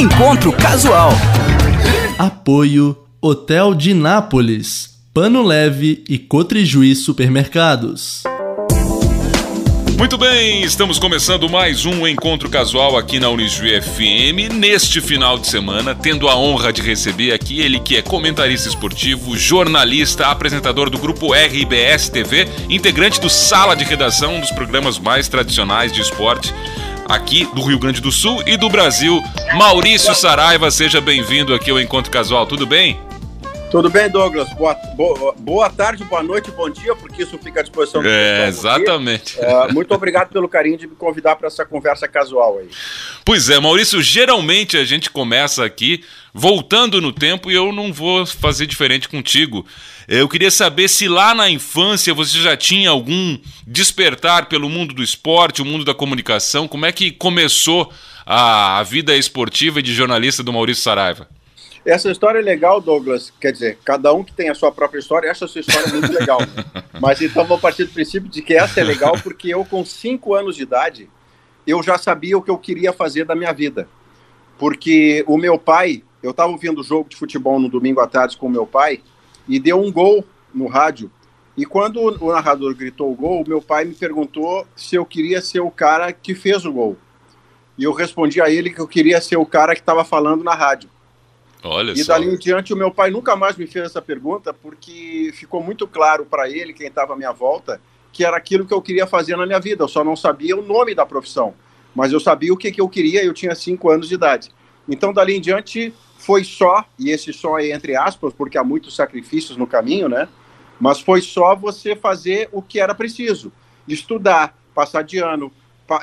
Encontro Casual. Apoio Hotel de Nápoles, Pano Leve e Cotrijuí Supermercados. Muito bem, estamos começando mais um encontro casual aqui na Unijuí FM. Neste final de semana, tendo a honra de receber aqui ele que é comentarista esportivo, jornalista, apresentador do grupo RBS TV, integrante do Sala de Redação, um dos programas mais tradicionais de esporte aqui do Rio Grande do Sul e do Brasil. Maurício Saraiva, seja bem-vindo aqui ao Encontro Casual. Tudo bem? Tudo bem, Douglas? Boa, boa, boa, tarde, boa noite, bom dia, porque isso fica à disposição. É, exatamente. É, muito obrigado pelo carinho de me convidar para essa conversa casual aí. Pois é, Maurício, geralmente a gente começa aqui voltando no tempo e eu não vou fazer diferente contigo. Eu queria saber se lá na infância você já tinha algum despertar pelo mundo do esporte, o mundo da comunicação. Como é que começou a vida esportiva e de jornalista do Maurício Saraiva? Essa história é legal, Douglas. Quer dizer, cada um que tem a sua própria história acha a sua história muito legal. Mas então vou partir do princípio de que essa é legal porque eu, com cinco anos de idade, eu já sabia o que eu queria fazer da minha vida. Porque o meu pai, eu estava ouvindo jogo de futebol no domingo à tarde com o meu pai e deu um gol no rádio. E quando o narrador gritou o gol, meu pai me perguntou se eu queria ser o cara que fez o gol. E eu respondi a ele que eu queria ser o cara que estava falando na rádio. Olha e só. dali em diante o meu pai nunca mais me fez essa pergunta porque ficou muito claro para ele, quem estava à minha volta, que era aquilo que eu queria fazer na minha vida. Eu só não sabia o nome da profissão, mas eu sabia o que, que eu queria. Eu tinha cinco anos de idade. Então dali em diante foi só e esse só é entre aspas porque há muitos sacrifícios no caminho, né? Mas foi só você fazer o que era preciso, estudar, passar de ano,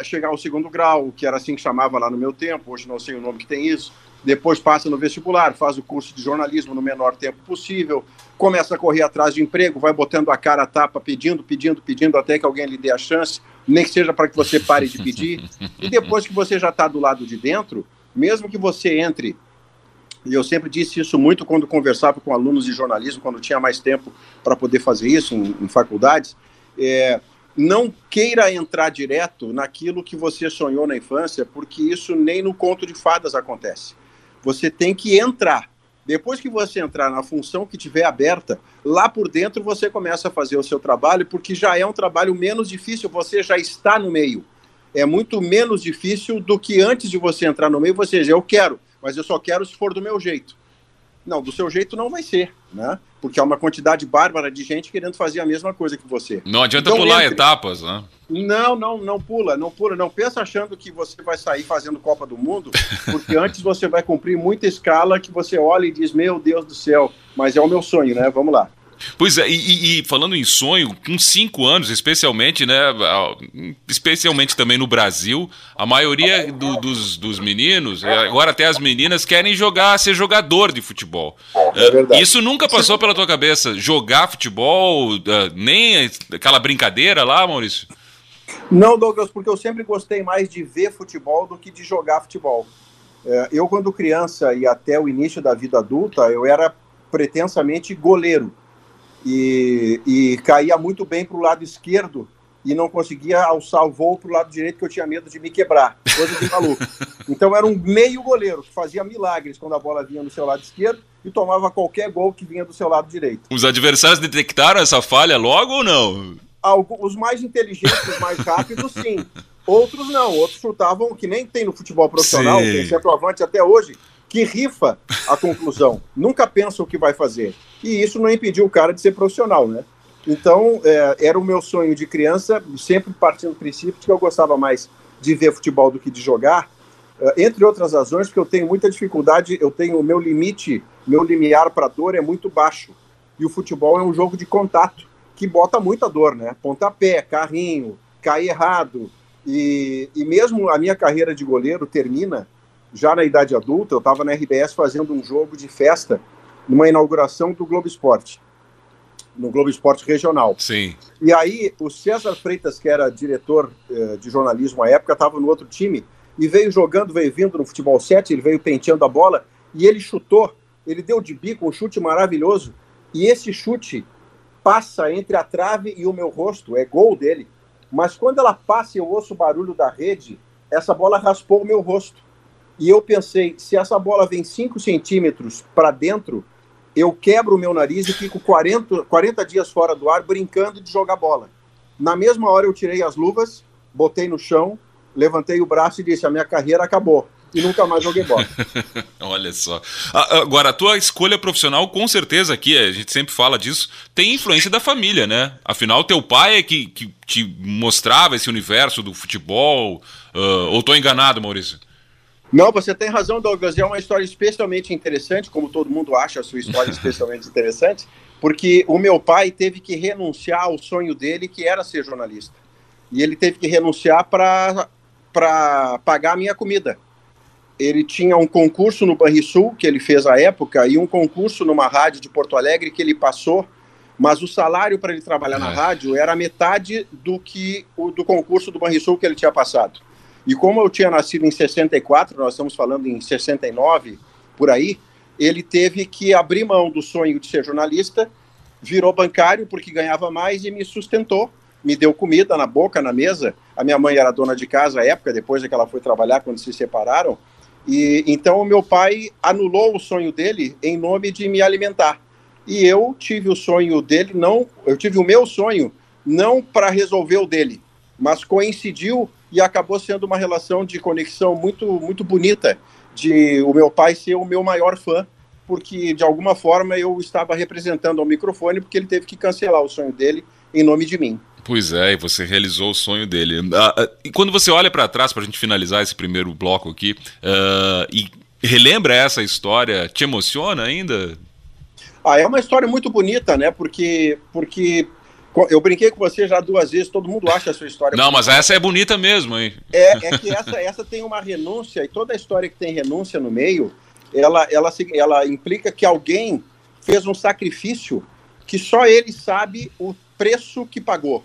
chegar ao segundo grau, que era assim que chamava lá no meu tempo. Hoje não sei o nome que tem isso depois passa no vestibular, faz o curso de jornalismo no menor tempo possível, começa a correr atrás de emprego, vai botando a cara a tapa, pedindo, pedindo, pedindo, até que alguém lhe dê a chance, nem que seja para que você pare de pedir. E depois que você já está do lado de dentro, mesmo que você entre, e eu sempre disse isso muito quando conversava com alunos de jornalismo, quando tinha mais tempo para poder fazer isso em, em faculdades, é, não queira entrar direto naquilo que você sonhou na infância, porque isso nem no conto de fadas acontece. Você tem que entrar. Depois que você entrar na função que tiver aberta, lá por dentro você começa a fazer o seu trabalho, porque já é um trabalho menos difícil, você já está no meio. É muito menos difícil do que antes de você entrar no meio, você diz, eu quero, mas eu só quero se for do meu jeito. Não, do seu jeito não vai ser, né? Porque há uma quantidade bárbara de gente querendo fazer a mesma coisa que você. Não adianta então, pular entre... etapas, né? Não, não, não pula, não pula, não pensa achando que você vai sair fazendo Copa do Mundo, porque antes você vai cumprir muita escala que você olha e diz, meu Deus do céu, mas é o meu sonho, né? Vamos lá. Pois é, e, e, falando em sonho, com cinco anos, especialmente, né? Especialmente também no Brasil, a maioria do, dos, dos meninos, agora até as meninas, querem jogar, ser jogador de futebol. É Isso nunca passou pela tua cabeça? Jogar futebol, nem aquela brincadeira lá, Maurício? Não, Douglas, porque eu sempre gostei mais de ver futebol do que de jogar futebol. É, eu, quando criança e até o início da vida adulta, eu era pretensamente goleiro e, e caía muito bem para o lado esquerdo e não conseguia alçar o voo para o lado direito, que eu tinha medo de me quebrar, coisa de maluco. Então era um meio goleiro, que fazia milagres quando a bola vinha no seu lado esquerdo e tomava qualquer gol que vinha do seu lado direito. Os adversários detectaram essa falha logo ou não? Os mais inteligentes, os mais rápidos, sim. Outros não, outros chutavam, que nem tem no futebol profissional, sim. tem centroavante até hoje, que rifa a conclusão, nunca pensa o que vai fazer. E isso não impediu o cara de ser profissional, né? Então, é, era o meu sonho de criança, sempre partindo do princípio que eu gostava mais de ver futebol do que de jogar, é, entre outras razões, porque eu tenho muita dificuldade, eu tenho o meu limite, meu limiar para dor é muito baixo. E o futebol é um jogo de contato, que bota muita dor, né? Pontapé, carrinho, cair errado. E, e mesmo a minha carreira de goleiro termina já na idade adulta, eu estava na RBS fazendo um jogo de festa numa inauguração do Globo Esporte, no Globo Esporte Regional. Sim. E aí o César Freitas, que era diretor eh, de jornalismo à época, estava no outro time e veio jogando, veio vindo no futebol 7, ele veio penteando a bola e ele chutou, ele deu de bico um chute maravilhoso e esse chute passa entre a trave e o meu rosto, é gol dele. Mas quando ela passa e eu ouço o barulho da rede, essa bola raspou o meu rosto. E eu pensei, se essa bola vem 5 centímetros para dentro, eu quebro o meu nariz e fico 40, 40 dias fora do ar brincando de jogar bola. Na mesma hora eu tirei as luvas, botei no chão, levantei o braço e disse: a minha carreira acabou. E nunca mais joguei bola. Olha só. Agora, a tua escolha profissional, com certeza aqui, a gente sempre fala disso, tem influência da família, né? Afinal, teu pai é que, que te mostrava esse universo do futebol. Uh, ou estou enganado, Maurício? Não, você tem razão, Douglas. É uma história especialmente interessante, como todo mundo acha a sua história especialmente interessante, porque o meu pai teve que renunciar ao sonho dele, que era ser jornalista. E ele teve que renunciar para pagar a minha comida. Ele tinha um concurso no Banrisul, que ele fez à época, e um concurso numa rádio de Porto Alegre que ele passou, mas o salário para ele trabalhar é. na rádio era metade do que o do concurso do Banrisul que ele tinha passado. E como eu tinha nascido em 64, nós estamos falando em 69, por aí, ele teve que abrir mão do sonho de ser jornalista, virou bancário porque ganhava mais e me sustentou, me deu comida na boca, na mesa. A minha mãe era dona de casa à época, depois é que ela foi trabalhar quando se separaram. E então o meu pai anulou o sonho dele em nome de me alimentar. E eu tive o sonho dele, não, eu tive o meu sonho não para resolver o dele, mas coincidiu e acabou sendo uma relação de conexão muito, muito bonita, de o meu pai ser o meu maior fã, porque de alguma forma eu estava representando ao microfone, porque ele teve que cancelar o sonho dele em nome de mim. Pois é, e você realizou o sonho dele. Uh, e quando você olha para trás, para a gente finalizar esse primeiro bloco aqui, uh, e relembra essa história, te emociona ainda? Ah, é uma história muito bonita, né? Porque, porque eu brinquei com você já duas vezes, todo mundo acha a sua história. Não, bonita. mas essa é bonita mesmo, hein? É, é que essa, essa tem uma renúncia, e toda história que tem renúncia no meio, ela, ela, ela implica que alguém fez um sacrifício que só ele sabe o preço que pagou,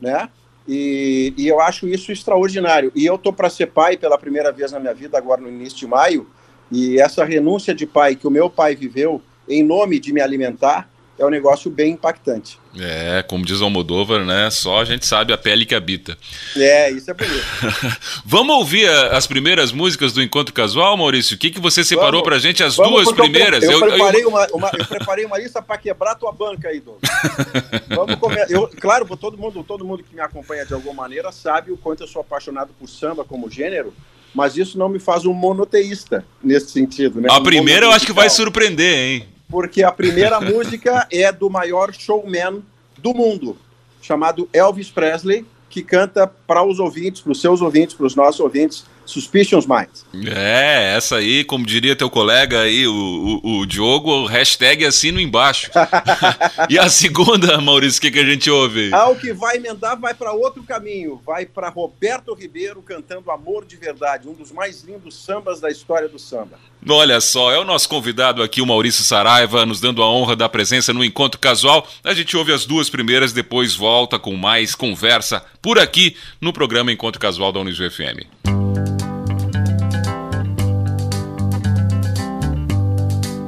né? E, e eu acho isso extraordinário. E eu tô para ser pai pela primeira vez na minha vida, agora no início de maio, e essa renúncia de pai que o meu pai viveu em nome de me alimentar, é um negócio bem impactante. É, como diz o Almodóvar, né? Só a gente sabe a pele que habita. É, isso é bonito. Vamos ouvir as primeiras músicas do Encontro Casual, Maurício? O que, que você separou vamos, pra gente? As duas primeiras? Eu, eu, eu, preparei Uma, uma, eu, preparei uma, lista para quebrar tua banca aí, Douglas. vamos comer. Eu, claro, todo mundo, todo mundo que me acompanha de alguma maneira sabe o quanto eu sou apaixonado por samba como gênero mas isso não me faz um monoteísta nesse sentido. Né? A primeira eu acho que vai surpreender, hein? Porque a primeira música é do maior showman do mundo, chamado Elvis Presley, que canta para os ouvintes, para os seus ouvintes, para os nossos ouvintes, Suspicious Minds. É, essa aí, como diria teu colega aí, o, o, o Diogo, hashtag assino embaixo. e a segunda, Maurício, o que, que a gente ouve? Ah, o que vai emendar vai para outro caminho, vai para Roberto Ribeiro cantando Amor de Verdade, um dos mais lindos sambas da história do samba. Olha só, é o nosso convidado aqui, o Maurício Saraiva, nos dando a honra da presença no Encontro Casual. A gente ouve as duas primeiras, depois volta com mais conversa por aqui no programa Encontro Casual da Unisu FM.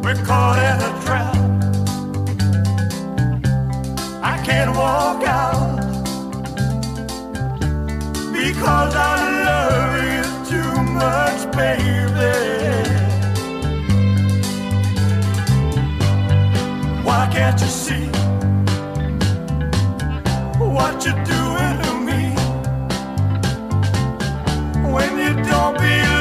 We're caught in a trap. I can't walk out because I love you too much, baby. Why can't you see what you're doing to me when you don't believe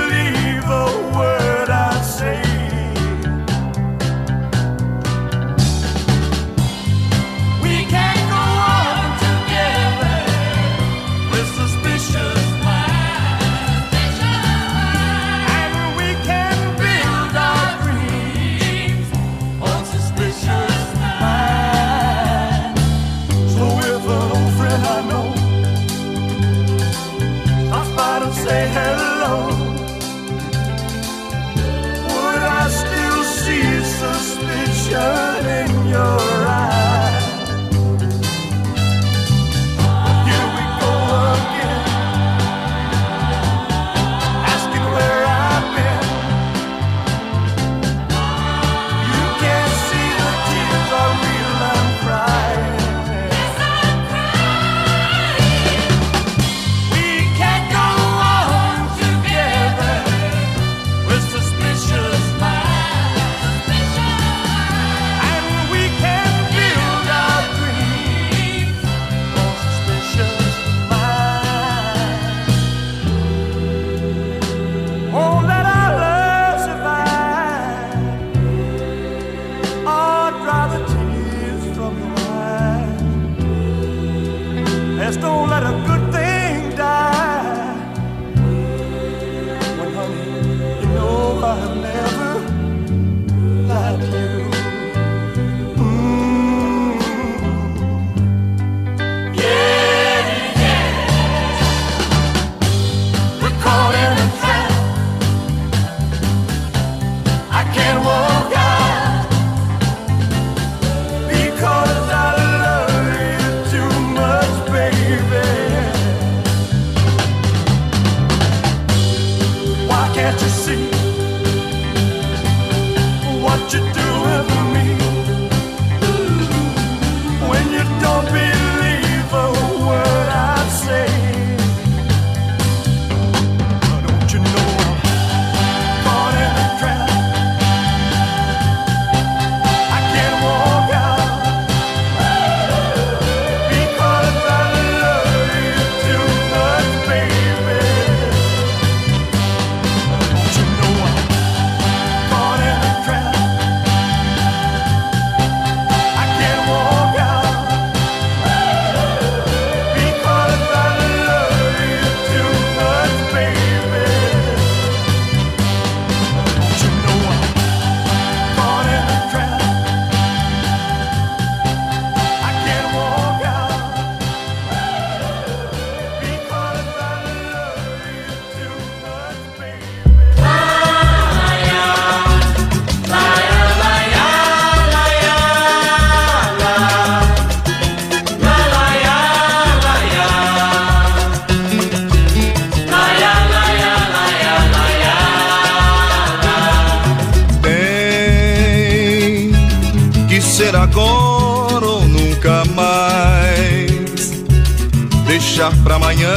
deixar pra amanhã,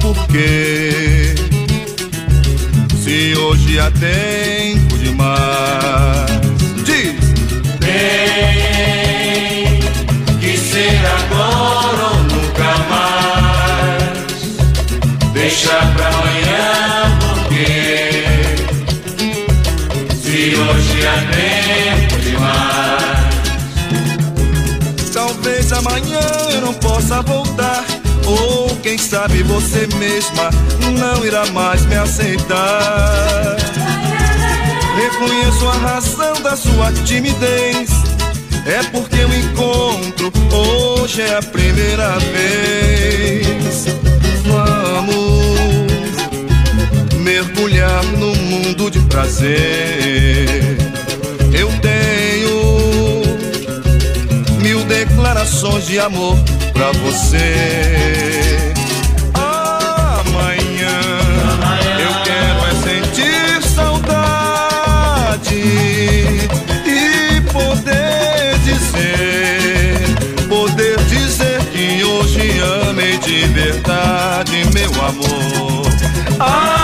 porque se hoje há tempo demais, diz: tem que ser agora ou nunca mais, deixar pra amanhã, porque se hoje há tempo demais, talvez amanhã eu não possa voltar sabe você mesma não irá mais me aceitar. Reconheço a razão da sua timidez. É porque o encontro hoje é a primeira vez. Vamos mergulhar no mundo de prazer. Eu tenho mil declarações de amor pra você. meu amor. Ah,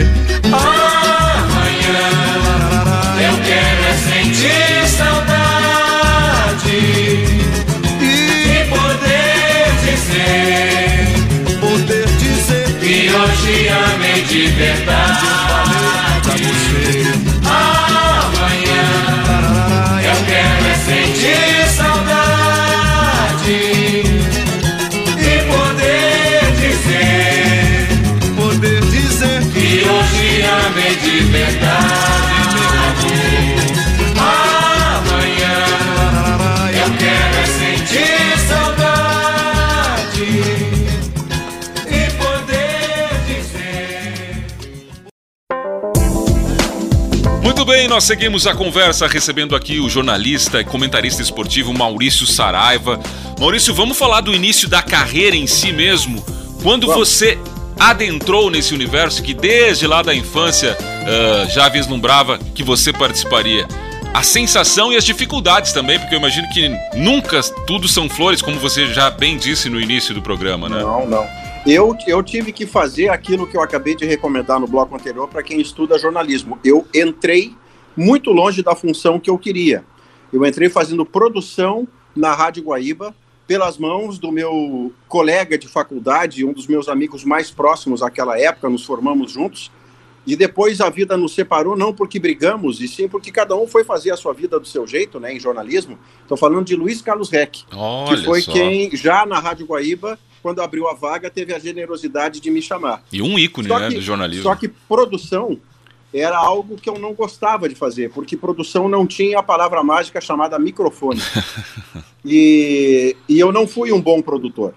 hoje amei de verdade. Pra você. Amanhã eu quero é sentir saudade. amei de verdade, nós seguimos a conversa recebendo aqui o jornalista e comentarista esportivo Maurício Saraiva. Maurício, vamos falar do início da carreira em si mesmo. Quando vamos. você adentrou nesse universo que desde lá da infância uh, já vislumbrava que você participaria. A sensação e as dificuldades também, porque eu imagino que nunca tudo são flores, como você já bem disse no início do programa, né? Não, não. Eu, eu tive que fazer aquilo que eu acabei de recomendar no bloco anterior para quem estuda jornalismo. Eu entrei muito longe da função que eu queria. Eu entrei fazendo produção na Rádio Guaíba, pelas mãos do meu colega de faculdade, um dos meus amigos mais próximos naquela época, nos formamos juntos. E depois a vida nos separou, não porque brigamos, e sim porque cada um foi fazer a sua vida do seu jeito, né, em jornalismo. Estou falando de Luiz Carlos Reck, Olha que foi só. quem, já na Rádio Guaíba, quando abriu a vaga, teve a generosidade de me chamar. E um ícone né, que, do jornalismo. Só que produção era algo que eu não gostava de fazer, porque produção não tinha a palavra mágica chamada microfone. e, e eu não fui um bom produtor.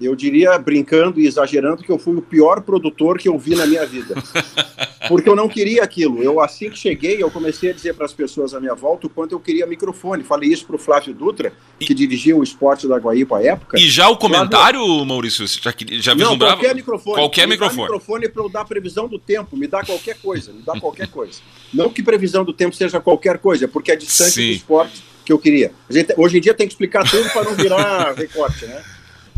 Eu diria, brincando e exagerando, que eu fui o pior produtor que eu vi na minha vida. Porque eu não queria aquilo. Eu, assim que cheguei, eu comecei a dizer para as pessoas à minha volta o quanto eu queria microfone. Falei isso para o Flávio Dutra, que dirigia o esporte da Guaípa à época. E já o comentário, Flávio... Maurício, já, já vislumbrava? Não, qualquer microfone. Qualquer me microfone. Microfone para eu dar previsão do tempo. Me dá qualquer coisa. Me dá qualquer coisa. Não que previsão do tempo seja qualquer coisa, porque é distante Sim. do esporte que eu queria. Gente, hoje em dia tem que explicar tudo para não virar recorte, né?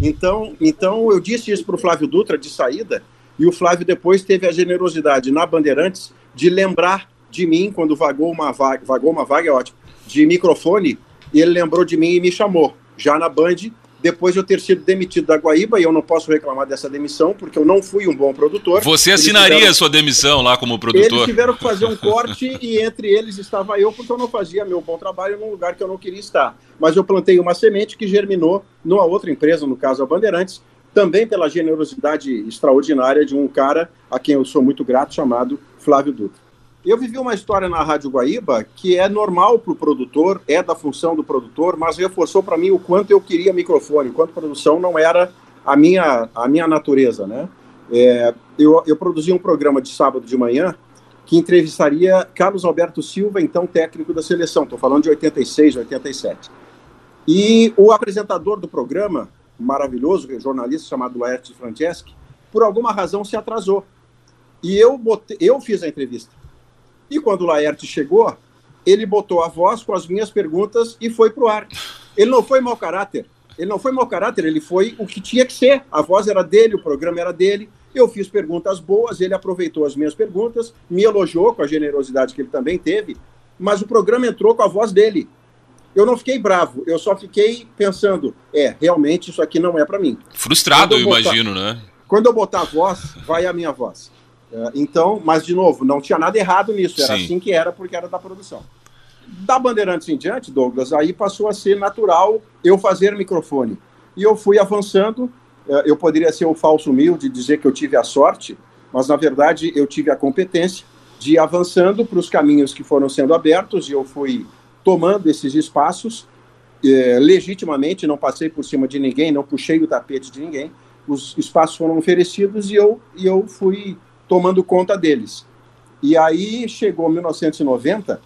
Então, então eu disse isso para o Flávio Dutra de saída, e o Flávio depois teve a generosidade na Bandeirantes de lembrar de mim quando vagou uma vaga, vagou uma vaga, é ótimo, de microfone, e ele lembrou de mim e me chamou, já na Band, depois de eu ter sido demitido da Guaíba, e eu não posso reclamar dessa demissão, porque eu não fui um bom produtor. Você assinaria tiveram... a sua demissão lá como produtor? Eles tiveram que fazer um corte, e entre eles estava eu, porque eu não fazia meu bom trabalho num lugar que eu não queria estar. Mas eu plantei uma semente que germinou numa outra empresa, no caso a Bandeirantes, também pela generosidade extraordinária de um cara a quem eu sou muito grato, chamado Flávio Dutra. Eu vivi uma história na Rádio Guaíba que é normal para o produtor, é da função do produtor, mas reforçou para mim o quanto eu queria microfone, o quanto produção não era a minha, a minha natureza, né? É, eu, eu produzi um programa de sábado de manhã que entrevistaria Carlos Alberto Silva, então técnico da seleção, estou falando de 86, 87. E o apresentador do programa, maravilhoso, jornalista chamado Laerte Franceschi, por alguma razão se atrasou. E eu, botei, eu fiz a entrevista. E quando o Laerte chegou, ele botou a voz com as minhas perguntas e foi para o ar. Ele não foi mau caráter. Ele não foi mau caráter, ele foi o que tinha que ser. A voz era dele, o programa era dele. Eu fiz perguntas boas, ele aproveitou as minhas perguntas, me elogiou com a generosidade que ele também teve, mas o programa entrou com a voz dele. Eu não fiquei bravo, eu só fiquei pensando, é, realmente isso aqui não é para mim. Frustrado, eu, botar, imagino, né? Quando eu botar a voz, vai a minha voz. É, então, mas de novo, não tinha nada errado nisso, era Sim. assim que era, porque era da produção. Da Bandeirantes em diante, Douglas, aí passou a ser natural eu fazer microfone. E eu fui avançando, é, eu poderia ser o falso humilde, dizer que eu tive a sorte, mas na verdade eu tive a competência de ir avançando para os caminhos que foram sendo abertos e eu fui tomando esses espaços é, legitimamente, não passei por cima de ninguém, não puxei o tapete de ninguém. Os espaços foram oferecidos e eu, e eu fui tomando conta deles. E aí chegou 1990,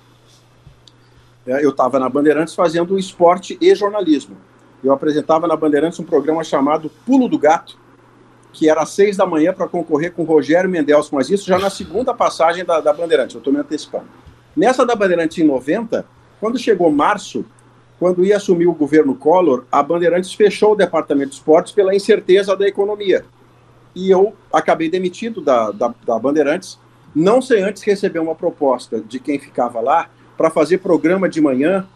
é, eu estava na Bandeirantes fazendo esporte e jornalismo. Eu apresentava na Bandeirantes um programa chamado Pulo do Gato, que era às seis da manhã para concorrer com Rogério Mendelson, mas isso já na segunda passagem da, da Bandeirantes, eu estou me antecipando. Nessa da Bandeirantes em 90, quando chegou março, quando ia assumir o governo Collor, a Bandeirantes fechou o departamento de esportes pela incerteza da economia e eu acabei demitido da, da, da Bandeirantes, não sem antes receber uma proposta de quem ficava lá para fazer programa de manhã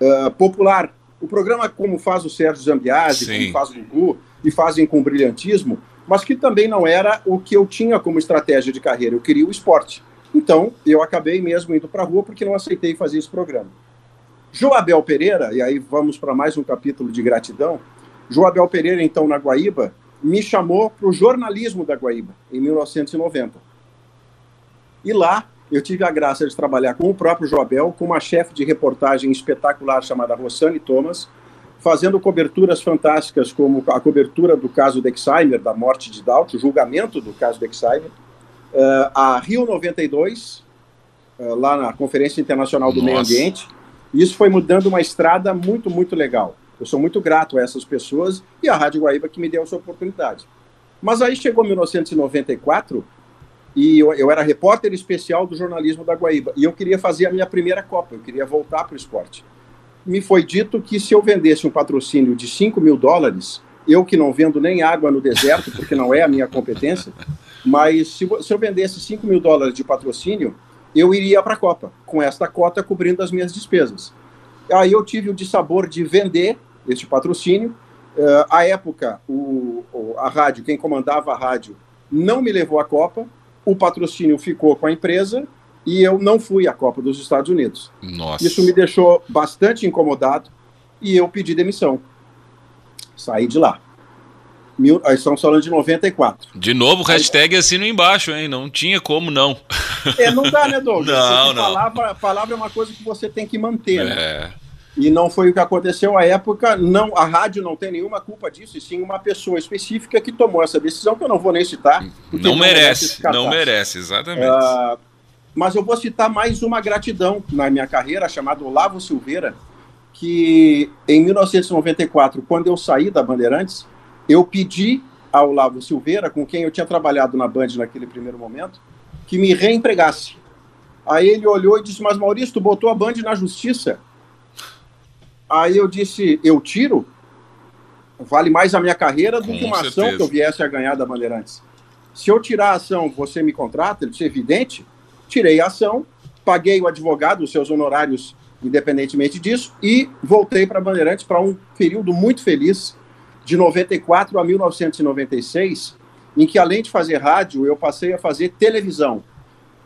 uh, popular. O programa como faz o Sérgio Zambiasi, como faz o Gugu, e fazem com brilhantismo, mas que também não era o que eu tinha como estratégia de carreira, eu queria o esporte. Então, eu acabei mesmo indo para a rua porque não aceitei fazer esse programa. Joabel Pereira, e aí vamos para mais um capítulo de gratidão. Joabel Pereira, então, na Guaíba, me chamou para o jornalismo da Guaíba, em 1990. E lá eu tive a graça de trabalhar com o próprio Joabel, com uma chefe de reportagem espetacular chamada Rossane Thomas, fazendo coberturas fantásticas, como a cobertura do caso Dexheimer, da morte de Daut, o julgamento do caso Dexheimer, uh, a Rio 92, uh, lá na Conferência Internacional do Nossa. Meio Ambiente. Isso foi mudando uma estrada muito, muito legal. Eu sou muito grato a essas pessoas e à Rádio Guaíba que me deu essa oportunidade. Mas aí chegou 1994 e eu, eu era repórter especial do jornalismo da Guaíba e eu queria fazer a minha primeira Copa, eu queria voltar para o esporte. Me foi dito que se eu vendesse um patrocínio de 5 mil dólares, eu que não vendo nem água no deserto, porque não é a minha competência, mas se, se eu vendesse 5 mil dólares de patrocínio, eu iria para a Copa, com esta cota cobrindo as minhas despesas. Aí eu tive o dissabor de vender este patrocínio. Uh, à época, o, a rádio, quem comandava a rádio, não me levou à Copa, o patrocínio ficou com a empresa e eu não fui à Copa dos Estados Unidos. Nossa. Isso me deixou bastante incomodado e eu pedi demissão. Saí de lá. Mil, aí estamos falando de 94. De novo, hashtag assino embaixo, hein? Não tinha como não. É, não dá, né, Douglas? Não, não. Palavra, palavra é uma coisa que você tem que manter, né? E não foi o que aconteceu à época. Não, a rádio não tem nenhuma culpa disso, e sim uma pessoa específica que tomou essa decisão, que eu não vou nem citar. porque Não merece, não merece, exatamente. Ah, mas eu vou citar mais uma gratidão na minha carreira, chamado Olavo Silveira, que em 1994, quando eu saí da Bandeirantes, eu pedi ao Olavo Silveira, com quem eu tinha trabalhado na Band naquele primeiro momento, que me reempregasse. Aí ele olhou e disse: Mas Maurício, tu botou a Band na justiça. Aí eu disse: Eu tiro? Vale mais a minha carreira do Com que uma ação certeza. que eu viesse a ganhar da Bandeirantes. Se eu tirar a ação, você me contrata? Ele disse: Evidente. Tirei a ação, paguei o advogado, os seus honorários, independentemente disso, e voltei para a Bandeirantes para um período muito feliz, de 94 a 1996, em que além de fazer rádio, eu passei a fazer televisão.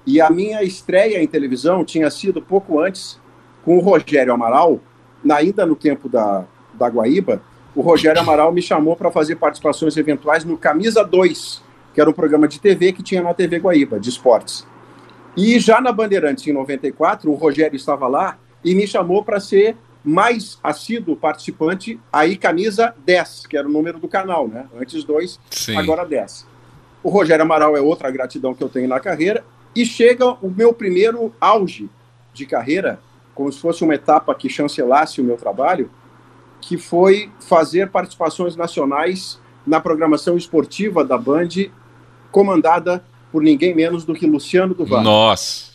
E a minha estreia em televisão tinha sido pouco antes, com o Rogério Amaral, na- ainda no tempo da, da Guaíba, o Rogério Amaral me chamou para fazer participações eventuais no Camisa 2, que era um programa de TV que tinha na TV Guaíba, de esportes. E já na Bandeirantes, em 94, o Rogério estava lá e me chamou para ser mais assíduo participante, aí camisa 10, que era o número do canal, né? Antes 2, Sim. agora 10. O Rogério Amaral é outra gratidão que eu tenho na carreira. E chega o meu primeiro auge de carreira, como se fosse uma etapa que chancelasse o meu trabalho, que foi fazer participações nacionais na programação esportiva da Band, comandada por ninguém menos do que Luciano do Vale. Nossa.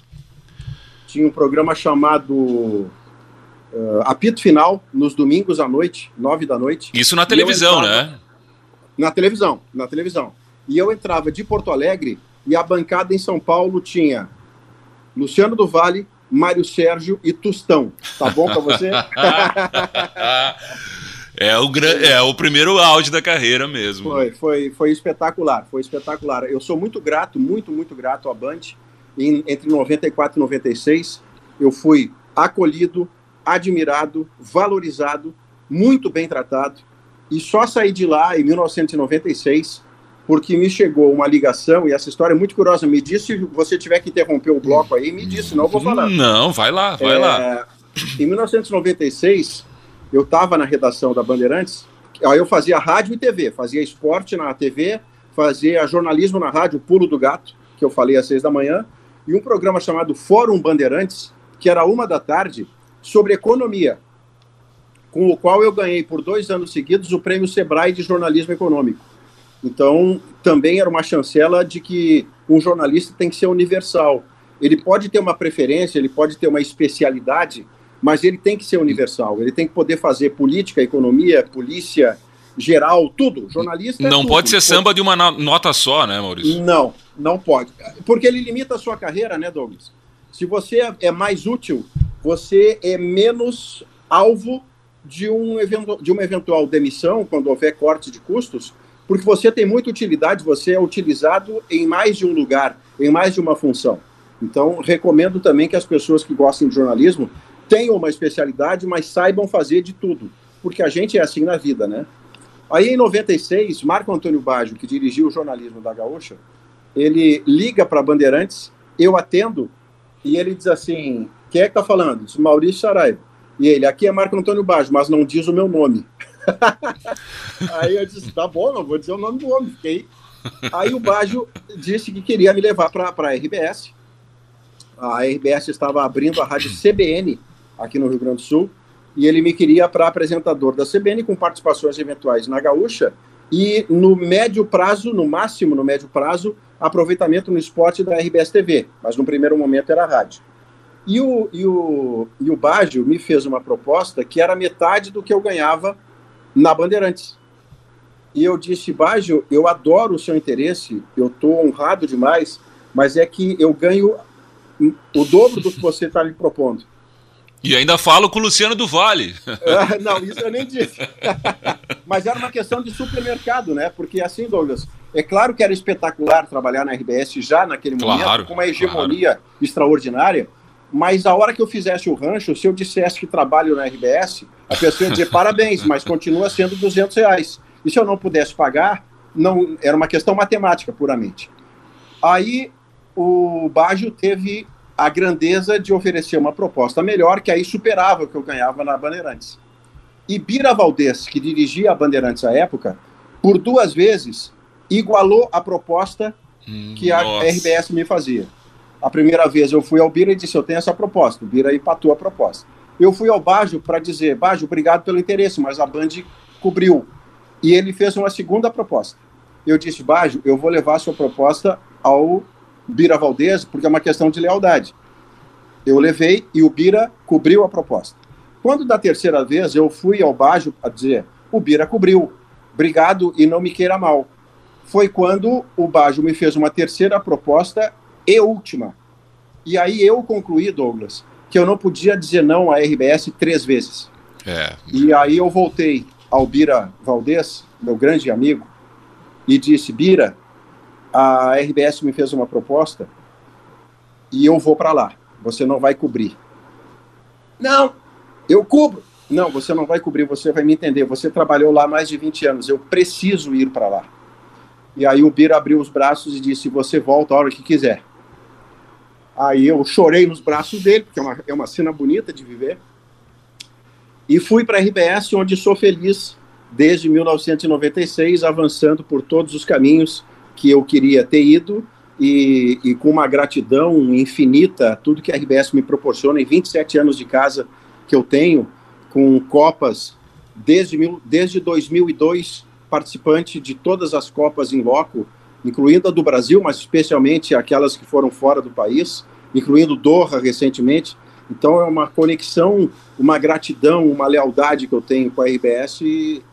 Tinha um programa chamado eh, Apito Final, nos domingos à noite, nove da noite Isso na televisão, entrava- né? na televisão, na televisão. E eu entrava de Porto Alegre e a bancada em São Paulo tinha Luciano do Vale, Mário Sérgio e Tustão. Tá bom para você? é, o gran... é o primeiro áudio da carreira mesmo. foi, foi, foi espetacular, foi espetacular. Eu sou muito grato, muito, muito grato à Band. Em, entre 94 e 96, eu fui acolhido, admirado, valorizado, muito bem tratado. E só saí de lá em 1996 porque me chegou uma ligação, e essa história é muito curiosa. Me disse, se você tiver que interromper o bloco aí, me disse, senão eu vou falar. Não, vai lá, vai É, lá. Em 1996, eu estava na redação da Bandeirantes, aí eu fazia rádio e TV, fazia esporte na TV, fazia jornalismo na rádio Pulo do Gato, que eu falei às seis da manhã, e um programa chamado Fórum Bandeirantes, que era uma da tarde, sobre economia, com o qual eu ganhei por dois anos seguidos o prêmio Sebrae de Jornalismo Econômico. Então, também era uma chancela de que um jornalista tem que ser universal. Ele pode ter uma preferência, ele pode ter uma especialidade, mas ele tem que ser universal. Ele tem que poder fazer política, economia, polícia, geral, tudo. Jornalista. é Não tudo. pode ser samba de uma no- nota só, né, Maurício? Não, não pode. Porque ele limita a sua carreira, né, Douglas? Se você é- é mais útil, você é menos alvo de, um evento, de uma eventual demissão, quando houver corte de custos, porque você tem muita utilidade, você é utilizado em mais de um lugar, em mais de uma função. Então, recomendo também que as pessoas que gostem de jornalismo tenham uma especialidade, mas saibam fazer de tudo, porque a gente é assim na vida, né? Aí, em 96, Marco Antônio Baggio, que dirigiu o jornalismo da Gaúcha, ele liga para Bandeirantes, eu atendo, e ele diz assim: quem é que está falando? Diz Maurício Saraiva. E ele, aqui é Marco Antônio Baggio, mas não diz o meu nome. Aí eu disse: tá bom, não vou dizer o nome do homem. Fiquei. Aí o Baggio disse que queria me levar para a RBS. A RBS estava abrindo a rádio CBN aqui no Rio Grande do Sul e ele me queria para apresentador da CBN com participações eventuais na Gaúcha e no médio prazo, no máximo no médio prazo, aproveitamento no esporte da RBS TV, mas no primeiro momento era rádio. E o, e o, e o Baggio me fez uma proposta que era metade do que eu ganhava na Bandeirantes. E eu disse, Baggio, eu adoro o seu interesse, eu estou honrado demais, mas é que eu ganho o dobro do que você está me propondo. E ainda falo com o Luciano do Vale. Ah, não, isso eu nem disse. Mas era uma questão de supermercado, né? Porque assim, Douglas, é claro que era espetacular trabalhar na RBS já naquele Claro, momento, com uma hegemonia extraordinária, mas a hora que eu fizesse o rancho, se eu dissesse que trabalho na RBS, a pessoa ia dizer parabéns, mas continua sendo 200 reais. E se eu não pudesse pagar, não era uma questão matemática puramente. Aí o Baggio teve a grandeza de oferecer uma proposta melhor, que aí superava o que eu ganhava na Bandeirantes. E Bira Valdez, que dirigia a Bandeirantes à época, por duas vezes igualou a proposta que a Nossa. RBS me fazia. A primeira vez eu fui ao Bira e disse: Eu tenho essa proposta. O Bira empatou a proposta. Eu fui ao Baggio para dizer: Baggio, obrigado pelo interesse, mas a Band cobriu. E ele fez uma segunda proposta. Eu disse: Baggio, eu vou levar a sua proposta ao Bira Valdez, porque é uma questão de lealdade. Eu levei e o Bira cobriu a proposta. Quando da terceira vez eu fui ao Baggio a dizer: O Bira cobriu, obrigado e não me queira mal. Foi quando o Baggio me fez uma terceira proposta e última. E aí eu concluí, Douglas, que eu não podia dizer não à RBS três vezes. É. E aí eu voltei ao Bira Valdez, meu grande amigo, e disse: Bira, a RBS me fez uma proposta e eu vou para lá. Você não vai cobrir. Não, eu cubro. Não, você não vai cobrir, você vai me entender. Você trabalhou lá mais de 20 anos, eu preciso ir para lá. E aí o Bira abriu os braços e disse: Você volta a hora que quiser. Aí eu chorei nos braços dele, porque é uma, é uma cena bonita de viver. E fui para a RBS, onde sou feliz desde 1996, avançando por todos os caminhos que eu queria ter ido e, e com uma gratidão infinita, tudo que a RBS me proporciona em 27 anos de casa que eu tenho, com Copas desde, desde 2002, participante de todas as Copas em loco, incluindo a do Brasil, mas especialmente aquelas que foram fora do país, incluindo Doha recentemente. Então é uma conexão, uma gratidão, uma lealdade que eu tenho com a RBS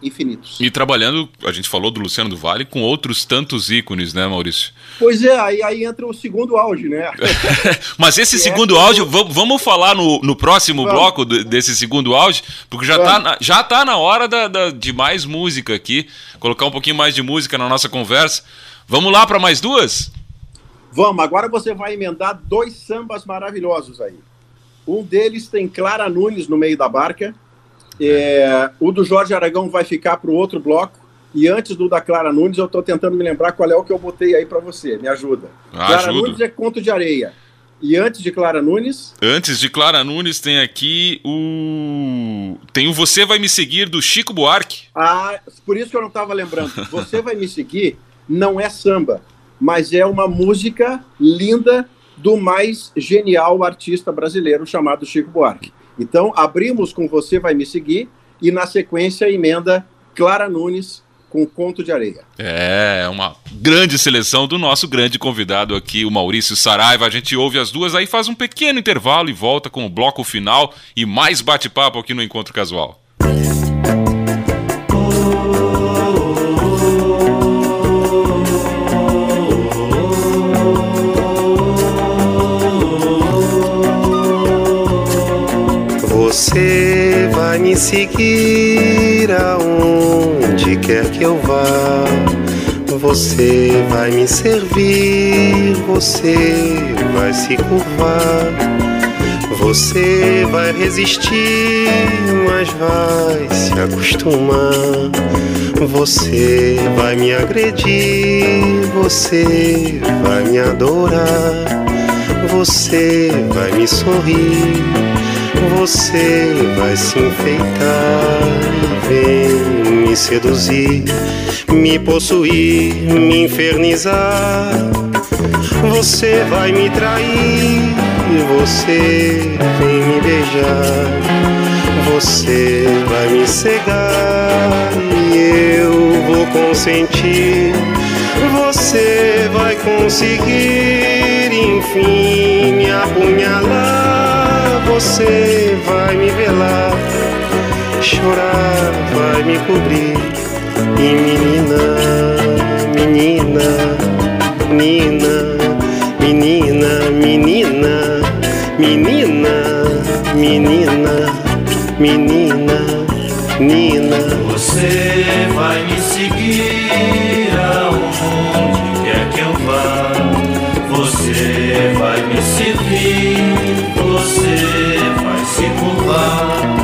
infinitos. E trabalhando, a gente falou do Luciano do Vale, com outros tantos ícones, né, Maurício? Pois é, aí, aí entra o segundo auge, né? Mas esse Que é segundo eu- áudio, vamos, falar no, no próximo Vamos. bloco desse segundo áudio, porque já, tá, na- já tá na hora da- da- de mais música aqui, colocar um pouquinho mais de música na nossa conversa. Vamos lá para mais duas? Vamos, agora você vai emendar dois sambas maravilhosos aí. Um deles tem Clara Nunes no meio da barca. É, o do Jorge Aragão vai ficar para o outro bloco. E antes do da Clara Nunes, eu estou tentando me lembrar qual é o que eu botei aí para você. Me ajuda. Ah, Clara ajudo. Nunes é Conto de Areia. E antes de Clara Nunes, Antes de Clara Nunes, tem aqui o. Tem o Você Vai Me Seguir do Chico Buarque. ah, por isso que eu não estava lembrando. Você vai me seguir, não é samba, mas é uma música linda do mais genial artista brasileiro chamado Chico Buarque. Então, abrimos com Você Vai Me Seguir e, na sequência, emenda Clara Nunes com Conto de Areia. É, uma grande seleção do nosso grande convidado aqui, o Maurício Saraiva. A gente ouve as duas, aí faz um pequeno intervalo e volta com o bloco final e mais bate-papo aqui no Encontro Casual. Você vai me seguir aonde quer que eu vá. Você vai me servir, você vai se curvar. Você vai resistir, mas vai se acostumar. Você vai me agredir, você vai me adorar. Você vai me sorrir, você vai se enfeitar. Vem me seduzir, me possuir, me infernizar. Você vai me trair, você vem me beijar. Você vai me cegar e eu vou consentir. Você vai conseguir, enfim, me apunhalar. Você vai me velar, chorar, vai me cobrir. E menina, menina, menina, menina, menina, menina, menina, menina, menina. Você vai me seguir aonde quer que eu vá. Você vai me servir, você vai se curvar.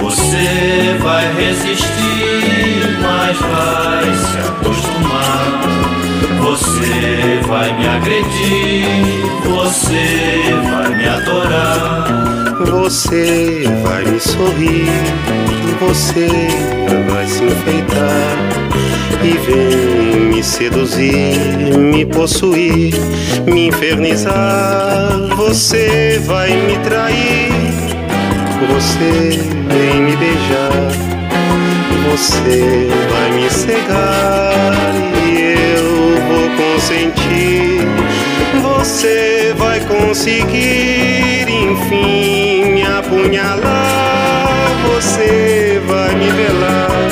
Você vai resistir, mas vai se acostumar. Você vai me agredir, você vai me adorar. Você vai me sorrir, você vai se enfeitar e vem me seduzir, me possuir, me infernizar. Você vai me trair, você vem me beijar, você vai me cegar e eu vou consentir. Você vai conseguir, enfim, me apunhalar. Você vai me velar,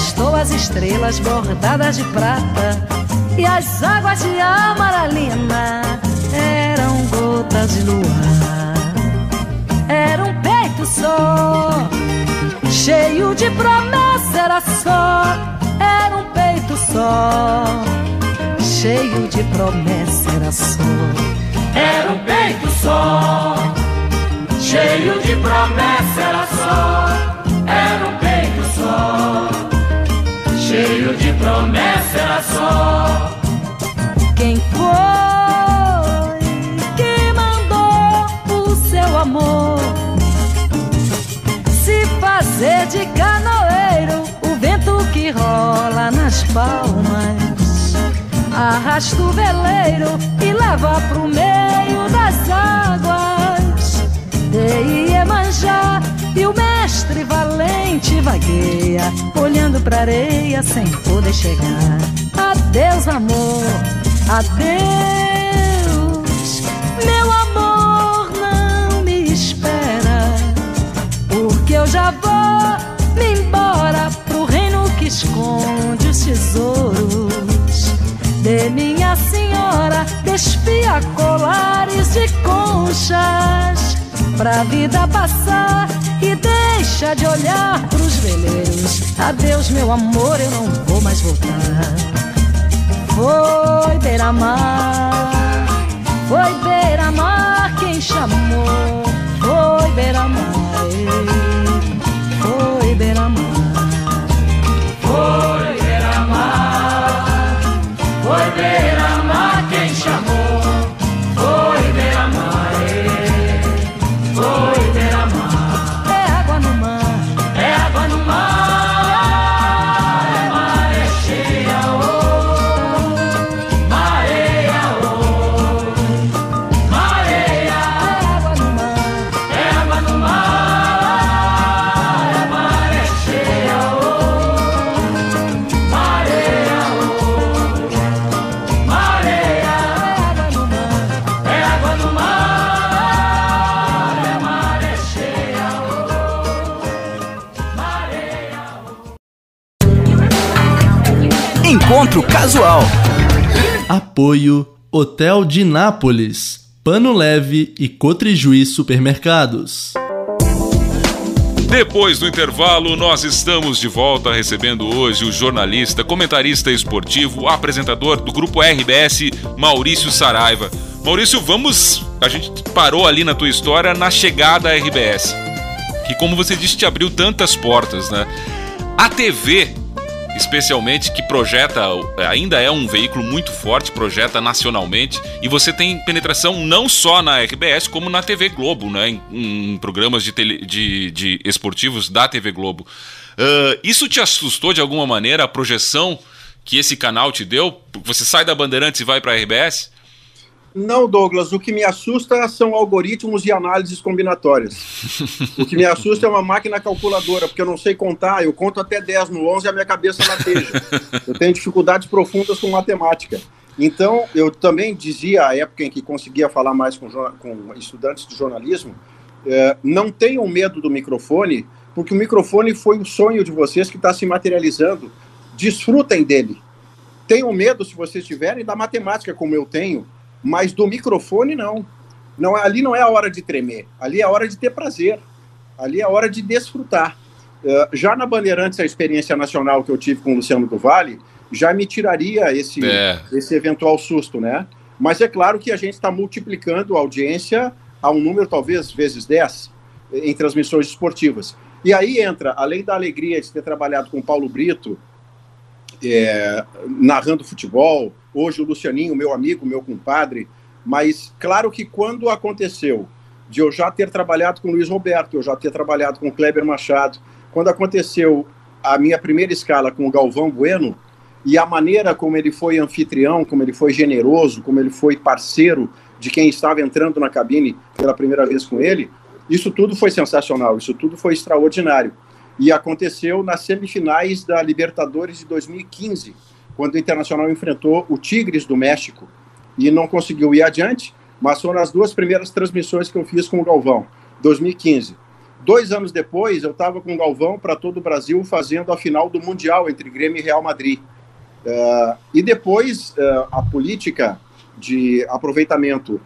emprestou as estrelas bordadas de prata E as águas de amaralina eram gotas de luar. Era um peito só, cheio de promessa era só. Era um peito só, cheio de promessa era só. Era um peito só, cheio de promessa era só. Era um peito só, promessa era só. Quem foi que mandou o seu amor se fazer de canoeiro? O vento que rola nas palmas arrasta o veleiro e leva pro meio das águas. De Iemanjá o mestre valente vagueia, olhando pra areia sem poder chegar. Adeus, amor, adeus. Meu amor, não me espera, porque eu já vou me embora pro reino que esconde os tesouros. De minha senhora, despia colares de conchas pra vida passar deixa de olhar pros veleiros. Adeus, meu amor, eu não vou mais voltar. Foi beira-mar, Foi beira-mar quem chamou, foi beira-mar, foi beira-mar. Foi Casual. Apoio Hotel de Nápoles, Pano Leve e Cotrijuí Supermercados. Depois do intervalo, nós estamos de volta recebendo hoje o jornalista, comentarista esportivo, apresentador do grupo RBS, Maurício Saraiva. Maurício, vamos. A gente parou ali na tua história na chegada à RBS, que, como você disse, te abriu tantas portas, né? A TV, especialmente, que projeta, ainda é um veículo muito forte, projeta nacionalmente, e você tem penetração não só na RBS, como na TV Globo, né? Em, em programas de, tele, de, de esportivos da TV Globo. Uh, isso te assustou de alguma maneira, a projeção que esse canal te deu? Você sai da Bandeirantes e vai para a RBS? Não, Douglas, o que me assusta são algoritmos e análises combinatórias. o que me assusta é uma máquina calculadora, porque eu não sei contar, eu conto até 10 no 11 e a minha cabeça lateja. eu tenho dificuldades profundas com matemática. Então, eu também dizia, à época em que conseguia falar mais com, com estudantes de jornalismo, eh, não tenham medo do microfone, porque o microfone foi o sonho de vocês que está se materializando. Desfrutem dele. Tenham medo, se vocês tiverem, da matemática, como eu tenho, mas do microfone não. não. Ali não é a hora de tremer, ali é a hora de ter prazer, ali é a hora de desfrutar. Uh, já na Bandeirantes, a experiência nacional que eu tive com o Luciano do Vale, já me tiraria esse, é. esse eventual susto, né? Mas é claro que a gente está multiplicando a audiência a um número talvez vezes 10 em transmissões esportivas. E aí entra, além da alegria de ter trabalhado com Paulo Brito, é, narrando futebol, hoje o Lucianinho, meu amigo, meu compadre, mas claro que quando aconteceu de eu já ter trabalhado com o Luiz Roberto, eu já ter trabalhado com o Kleber Machado, quando aconteceu a minha primeira escala com o Galvão Bueno, e a maneira como ele foi anfitrião, como ele foi generoso, como ele foi parceiro de quem estava entrando na cabine pela primeira vez com ele, isso tudo foi sensacional, isso tudo foi extraordinário. E aconteceu nas semifinais da Libertadores de 2015, quando o Internacional enfrentou o Tigres do México e não conseguiu ir adiante, mas foram as duas primeiras transmissões que eu fiz com o Galvão, 2015. Dois anos depois, eu estava com o Galvão para todo o Brasil fazendo a final do Mundial entre Grêmio e Real Madrid. Uh, e depois, uh, a política de aproveitamento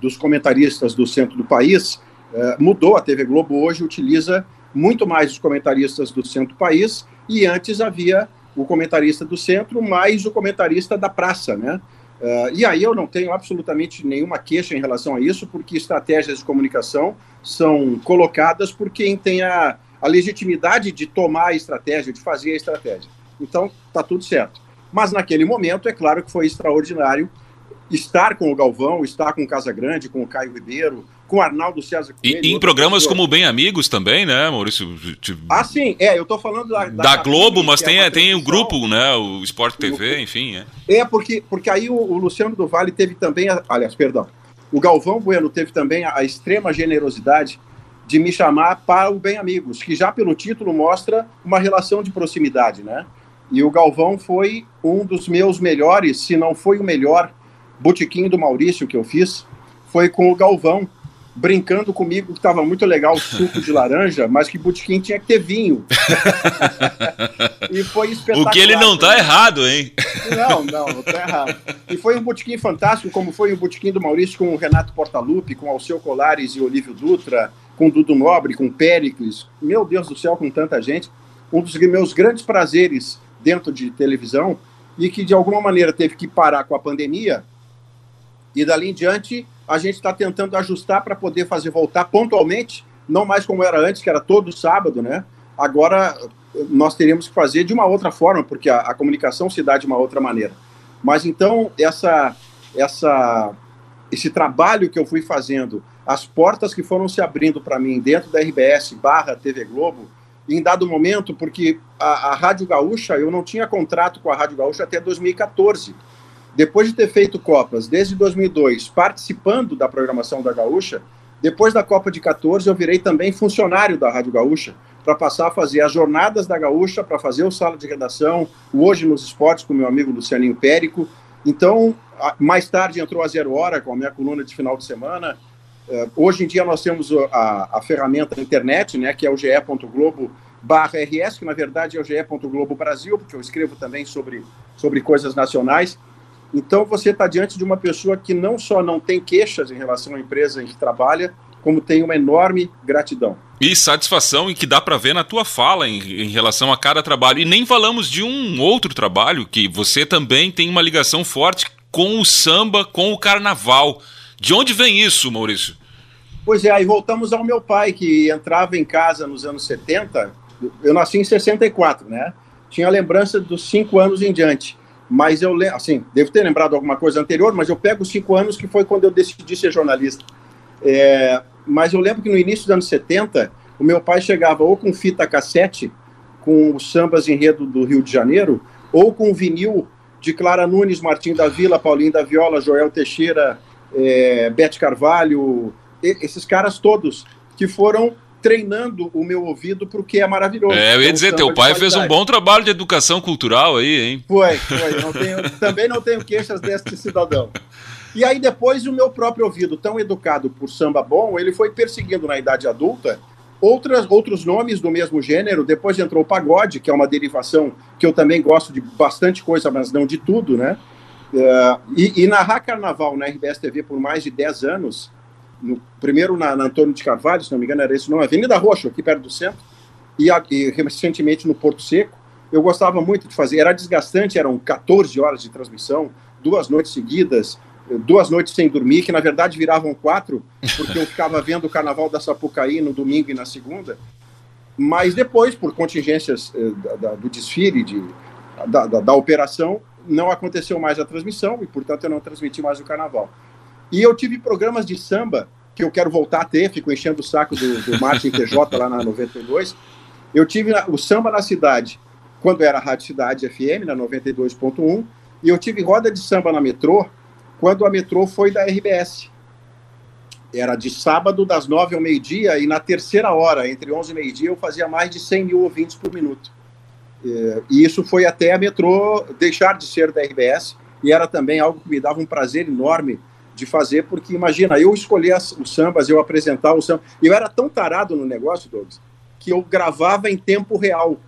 dos comentaristas do centro do país uh, mudou. A TV Globo hoje utiliza muito mais os comentaristas do centro do país e antes havia o comentarista do centro mais o comentarista da praça, né? Uh, e aí eu não tenho absolutamente nenhuma queixa em relação a isso, porque estratégias de comunicação são colocadas por quem tem a, a legitimidade de tomar a estratégia, de fazer a estratégia. Então, tá tudo certo. Mas naquele momento, é claro que foi extraordinário estar com o Galvão, estar com o Casagrande, com o Caio Ribeiro, com o Arnaldo César Coelho, E em programas como Bem Amigos também, né, Maurício? Ah, sim, é, eu tô falando da... Da, da Globo, mas tem, é tem o grupo, né, o Sport TV, enfim, é. É, porque, porque aí o, o Luciano do Vale teve também, a, aliás, perdão, o Galvão Bueno teve também a, a extrema generosidade de me chamar para o Bem Amigos, que já pelo título mostra uma relação de proximidade, né? E o Galvão foi um dos meus melhores, se não foi o melhor, botiquim do Maurício que eu fiz, foi com o Galvão, brincando comigo que estava muito legal o suco de laranja, mas que botiquim tinha que ter vinho. e foi espetacular. O que ele não está errado, hein? Não, não, não está errado. E foi um botiquim fantástico, como foi o botiquim do Maurício com o Renato Portaluppi, com Alceu Colares e Olívio Dutra, com Dudu Nobre, com Péricles. Meu Deus do céu, com tanta gente. Um dos meus grandes prazeres dentro de televisão e que de alguma maneira teve que parar com a pandemia E dali em diante, a gente está tentando ajustar para poder fazer voltar pontualmente, não mais como era antes, que era todo sábado, né? Agora nós teríamos que fazer de uma outra forma, porque a, a comunicação se dá de uma outra maneira. Mas então, essa, essa, esse trabalho que eu fui fazendo, as portas que foram se abrindo para mim dentro da RBS barra TV Globo, em dado momento, porque a, a Rádio Gaúcha, eu não tinha contrato com a Rádio Gaúcha até 2014. Depois de ter feito Copas desde 2002, participando da programação da Gaúcha, depois da Copa de 14 eu virei também funcionário da Rádio Gaúcha, para passar a fazer as jornadas da Gaúcha, para fazer o sala de redação, o Hoje nos Esportes com meu amigo Lucianinho Périco. Então, mais tarde entrou a Zero Hora com a minha coluna de final de semana. Uh, hoje em dia nós temos a, a ferramenta internet, né, que é o ge.globo barra RS, que na verdade é o ge.globo Brasil, porque eu escrevo também sobre, sobre coisas nacionais. Então você está diante de uma pessoa que não só não tem queixas em relação à empresa em que trabalha, como tem uma enorme gratidão. E satisfação em que dá para ver na tua fala em, em, relação a cada trabalho. E nem falamos de um outro trabalho que você também tem uma ligação forte com o samba, com o carnaval. De onde vem isso, Maurício? Pois é, aí voltamos ao meu pai, que entrava em casa nos anos 70. Eu nasci em 64, né? Tinha lembrança dos cinco anos em diante. Mas eu, assim, devo ter lembrado alguma coisa anterior, mas eu pego os cinco anos que foi quando eu decidi ser jornalista. É, mas eu lembro que no início dos anos 70, o meu pai chegava ou com fita cassete, com os sambas enredo do Rio de Janeiro, ou com vinil de Clara Nunes, Martim da Vila, Paulinho da Viola, Joel Teixeira, é, Bete Carvalho, esses caras todos que foram treinando o meu ouvido para o que é maravilhoso. É, eu ia dizer, teu pai fez um bom trabalho de educação cultural aí, hein? Foi, foi. Não tenho, também não tenho queixas deste cidadão. E aí depois o meu próprio ouvido, tão educado por samba bom, ele foi perseguindo na idade adulta outras, outros nomes do mesmo gênero. Depois entrou o pagode, que é uma derivação que eu também gosto de bastante coisa, mas não de tudo, né? Uh, e, e, narrar carnaval na RBS TV por mais de 10 anos, no, primeiro na, na, Antônio de Carvalho, se não me engano era esse nome, Avenida Roxa, aqui perto do centro, e, e recentemente no Porto Seco, eu gostava muito de fazer, era desgastante, eram 14 horas de transmissão, duas noites seguidas, duas noites sem dormir, que na verdade viravam quatro, porque eu ficava vendo o Carnaval da Sapucaí no domingo e na segunda. Mas depois, por contingências eh, da, da, do desfile, de, da, da, operação, não aconteceu mais a transmissão e, portanto, eu não transmiti mais o Carnaval. E eu tive programas de samba que eu quero voltar a ter, fico enchendo o saco do, do Martin TJ lá na 92. Eu tive o Samba na Cidade, quando era a Rádio Cidade FM, na 92.1, e eu tive roda de samba na metrô, quando a metrô foi da RBS. Era de sábado, das nove ao meio-dia, e na terceira hora, entre onze e meio-dia, eu fazia mais de 100 mil ouvintes por minuto. É, e isso foi até a metrô deixar de ser da RBS, e era também algo que me dava um prazer enorme de fazer, porque imagina, eu escolher os sambas, eu apresentar o samba. Eu era tão tarado no negócio, Douglas, que eu gravava em tempo real.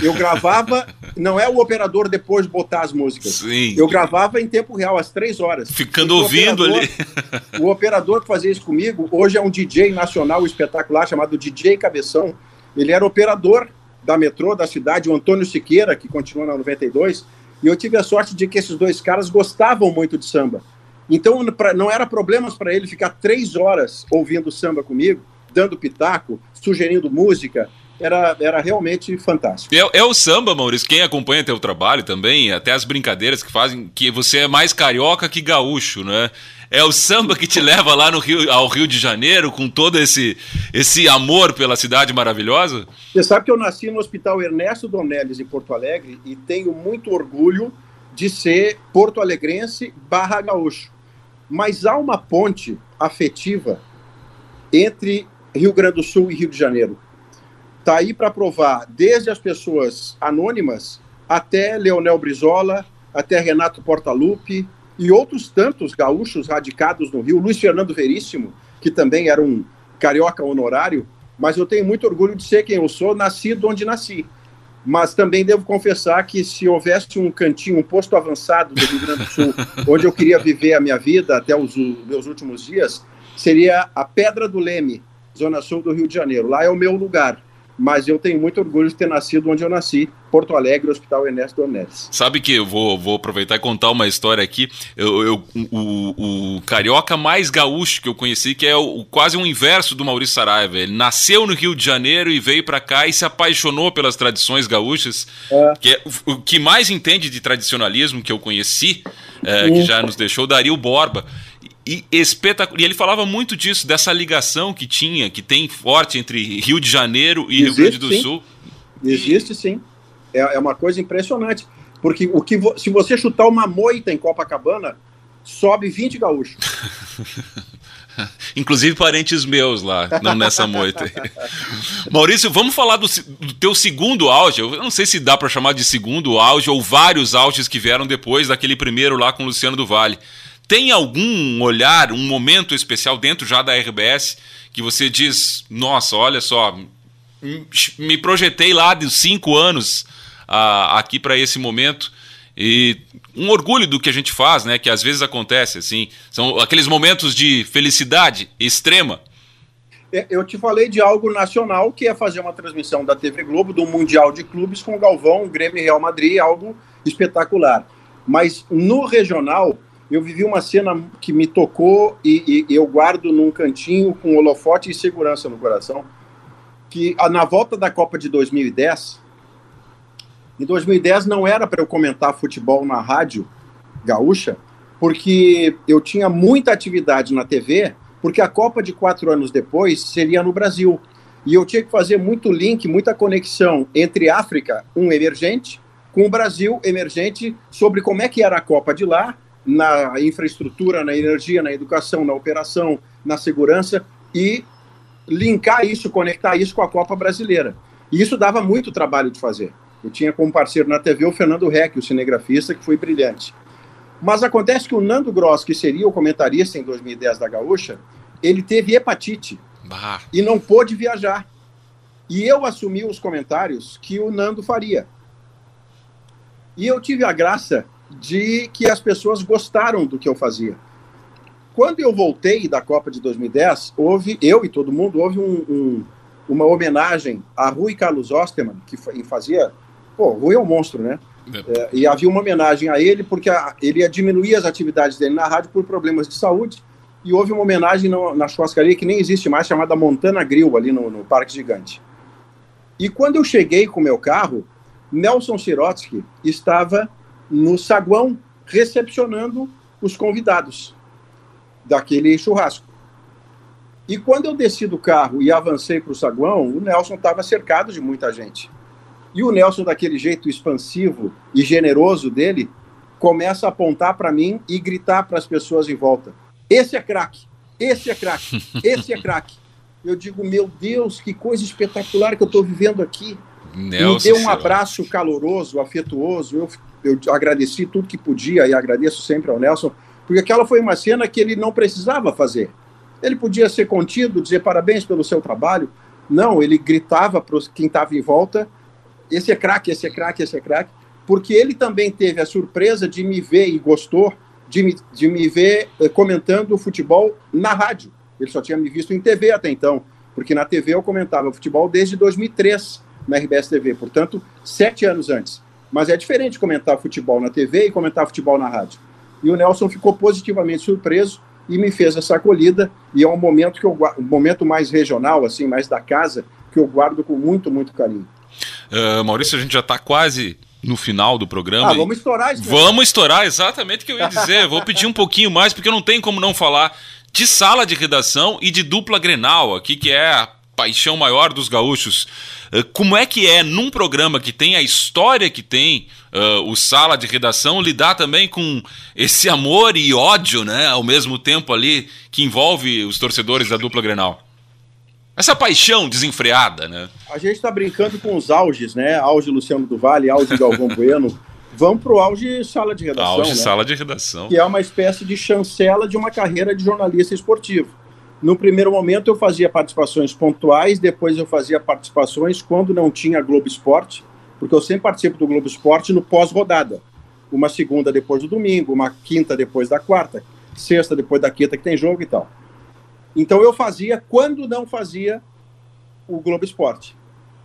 Eu gravava, não é o operador depois botar as músicas. Sim. Eu gravava em tempo real, às três horas. Ficando ouvindo operador, ali. o operador que fazia isso comigo, hoje é um DJ nacional espetacular chamado DJ Cabeção. Ele era operador da metrô da cidade, o Antônio Siqueira, que continua na 92. E eu tive a sorte de que esses dois caras gostavam muito de samba. Então não era problemas para ele ficar três horas ouvindo samba comigo, dando pitaco, sugerindo música era, era realmente fantástico. É, é, o samba, Maurício, quem acompanha teu trabalho também, até as brincadeiras que fazem, que você é mais carioca que gaúcho, né? É o samba que te leva lá no Rio, ao Rio de Janeiro com todo esse, esse amor pela cidade maravilhosa? Você sabe que eu nasci no Hospital Ernesto Dornelles, em Porto Alegre, e tenho muito orgulho de ser porto-alegrense barra gaúcho. Mas há uma ponte afetiva entre Rio Grande do Sul e Rio de Janeiro está aí para provar desde as pessoas anônimas até Leonel Brizola, até Renato Portaluppi e outros tantos gaúchos radicados no Rio, Luiz Fernando Veríssimo, que também era um carioca honorário, mas eu tenho muito orgulho de ser quem eu sou, nascido onde nasci. Mas também devo confessar que se houvesse um cantinho, um posto avançado do Rio Grande do Sul, onde eu queria viver a minha vida até os meus últimos dias, seria a Pedra do Leme, zona sul do Rio de Janeiro. Lá é o meu lugar mas eu tenho muito orgulho de ter nascido onde eu nasci, Porto Alegre, Hospital Ernesto Dornelles. Sabe que eu vou, vou aproveitar e contar uma história aqui. Eu, eu- o, o carioca mais gaúcho que eu conheci, que é o, quase um inverso do Maurício Saraiva. Ele nasceu no Rio de Janeiro e veio pra cá e se apaixonou pelas tradições gaúchas, que é o, o que mais entende de tradicionalismo que eu conheci, é, que já nos deixou, Dario Borba. E, espetacular. E ele falava muito disso, dessa ligação que tinha, que tem forte entre Rio de Janeiro e Rio Existe, Grande do sim. Sul. Existe sim. É, é uma coisa impressionante. Porque o que vo- se você chutar uma moita em Copacabana, sobe 20 gaúchos. Inclusive parentes meus lá, não nessa moita. Maurício, vamos falar do, do teu segundo auge. Eu não sei se dá pra chamar de segundo auge ou vários auges que vieram depois daquele primeiro lá com o Luciano do Vale. Tem algum olhar, um momento especial dentro já da RBS que você diz, nossa, olha só, me projetei lá de cinco anos aqui para esse momento e um orgulho do que a gente faz, né? Que às vezes acontece assim, são aqueles momentos de felicidade extrema. É, Eu te falei de algo nacional, que é fazer uma transmissão da TV Globo do Mundial de Clubes com o Galvão, Grêmio e Real Madrid, algo espetacular. Mas no regional, eu vivi uma cena que me tocou e, e eu guardo num cantinho com holofote e segurança no coração, que na volta da Copa de 2010, em 2010 não era para eu comentar futebol na rádio gaúcha, porque eu tinha muita atividade na TV, porque a Copa de quatro anos depois seria no Brasil. E eu tinha que fazer muito link, muita conexão entre África, um emergente, com o Brasil emergente, sobre como é que era a Copa de lá, na infraestrutura, na energia, na educação, na operação, na segurança, e linkar isso, conectar isso com a Copa brasileira. E isso dava muito trabalho de fazer. Eu tinha como parceiro na TV o Fernando Reck, o cinegrafista, que foi brilhante. Mas acontece que o Nando Gross, que seria o comentarista em 2010 da Gaúcha, ele teve hepatite Bah, e não pôde viajar. E eu assumi os comentários que o Nando faria. E eu tive a graça de que as pessoas gostaram do que eu fazia. Quando eu voltei da Copa de 2010, houve, eu e todo mundo, houve um- um- uma homenagem a Rui Carlos Osterman, que fa- fazia. Pô, Rui é um monstro, né? É, e havia uma homenagem a ele porque a- ele ia diminuir as atividades dele na rádio por problemas de saúde. E houve uma homenagem no- na churrascaria que nem existe mais, chamada Montana Grill, ali no, no Parque Gigante. E quando eu cheguei com o meu carro, Nelson Sirotsky estava no saguão recepcionando os convidados daquele churrasco. E quando eu desci do carro e avancei para o saguão, o Nelson estava cercado de muita gente. E o Nelson, daquele jeito expansivo e generoso dele, começa a apontar para mim e gritar para as pessoas em volta: Esse é craque, esse é craque, esse é craque. Eu digo: Meu Deus, que coisa espetacular que eu estou vivendo aqui. me Nelson. deu um abraço caloroso, afetuoso. Eu, eu agradeci tudo que podia e agradeço sempre ao Nelson, porque aquela foi uma cena que ele não precisava fazer. Ele podia ser contido, dizer parabéns pelo seu trabalho. Não, ele gritava para quem estava em volta: esse é craque, esse é craque, esse é craque, porque ele também teve a surpresa de me ver e gostou de me, de me ver eh, comentando o futebol na rádio. Ele só tinha me visto em TV até então, porque na TV eu comentava futebol desde 2003 na RBS TV, portanto, sete anos antes. Mas é diferente comentar futebol na TV e comentar futebol na rádio. E o Nelson ficou positivamente surpreso e me fez essa acolhida, e é um momento que eu um momento mais regional, assim, mais da casa, que eu guardo com muito, muito carinho. Ah, Maurício, a gente já está quase no final do programa. Ah, vamos estourar isso. né? Vamos estourar exatamente o que eu ia dizer. Vou pedir um pouquinho mais, porque não tenho como não falar de sala de redação e de dupla Grenal aqui, que é a paixão maior dos gaúchos. Eh, Como é que é, num programa que tem a história que tem, eh, o sala de redação, lidar também com esse amor e ódio, né, ao mesmo tempo ali, que envolve os torcedores da dupla Grenal? Essa paixão desenfreada, né? A gente está brincando com os auges, né? Auge Luciano do Vale, auge Galvão Bueno. Vamos para o auge sala de redação, Auge né? sala de redação. que é uma espécie de chancela de uma carreira de jornalista esportivo. No primeiro momento eu fazia participações pontuais, depois eu fazia participações quando não tinha Globo Esporte, porque eu sempre participo do Globo Esporte no pós-rodada. Uma segunda depois do domingo, uma quinta depois da quarta, sexta depois da quinta que tem jogo e tal. Então eu fazia quando não fazia o Globo Esporte.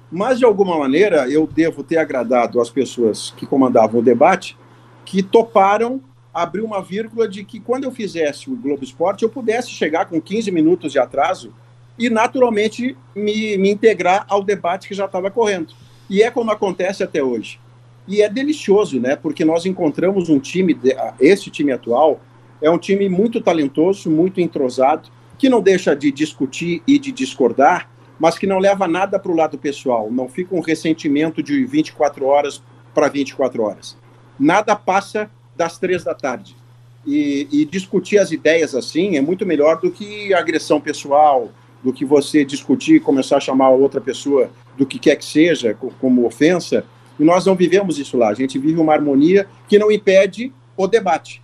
Mas, de alguma maneira, eu devo ter agradado as pessoas que comandavam o debate, que toparam abrir uma vírgula de que quando eu fizesse o Globo Esporte, eu pudesse chegar com 15 minutos de atraso e, naturalmente, me, me integrar ao debate que já estava correndo. E é como acontece até hoje. E é delicioso, né? Porque nós encontramos um time, esse time atual, é um time muito talentoso, muito entrosado, que não deixa de discutir e de discordar, mas que não leva nada para o lado pessoal. Não fica um ressentimento de 24 horas para 24 horas. Nada passa das três da tarde. E, e, discutir as ideias assim é muito melhor do que agressão pessoal, do que você discutir e começar a chamar a outra pessoa do que quer que seja, como ofensa. E nós não vivemos isso lá. A gente vive uma harmonia que não impede o debate.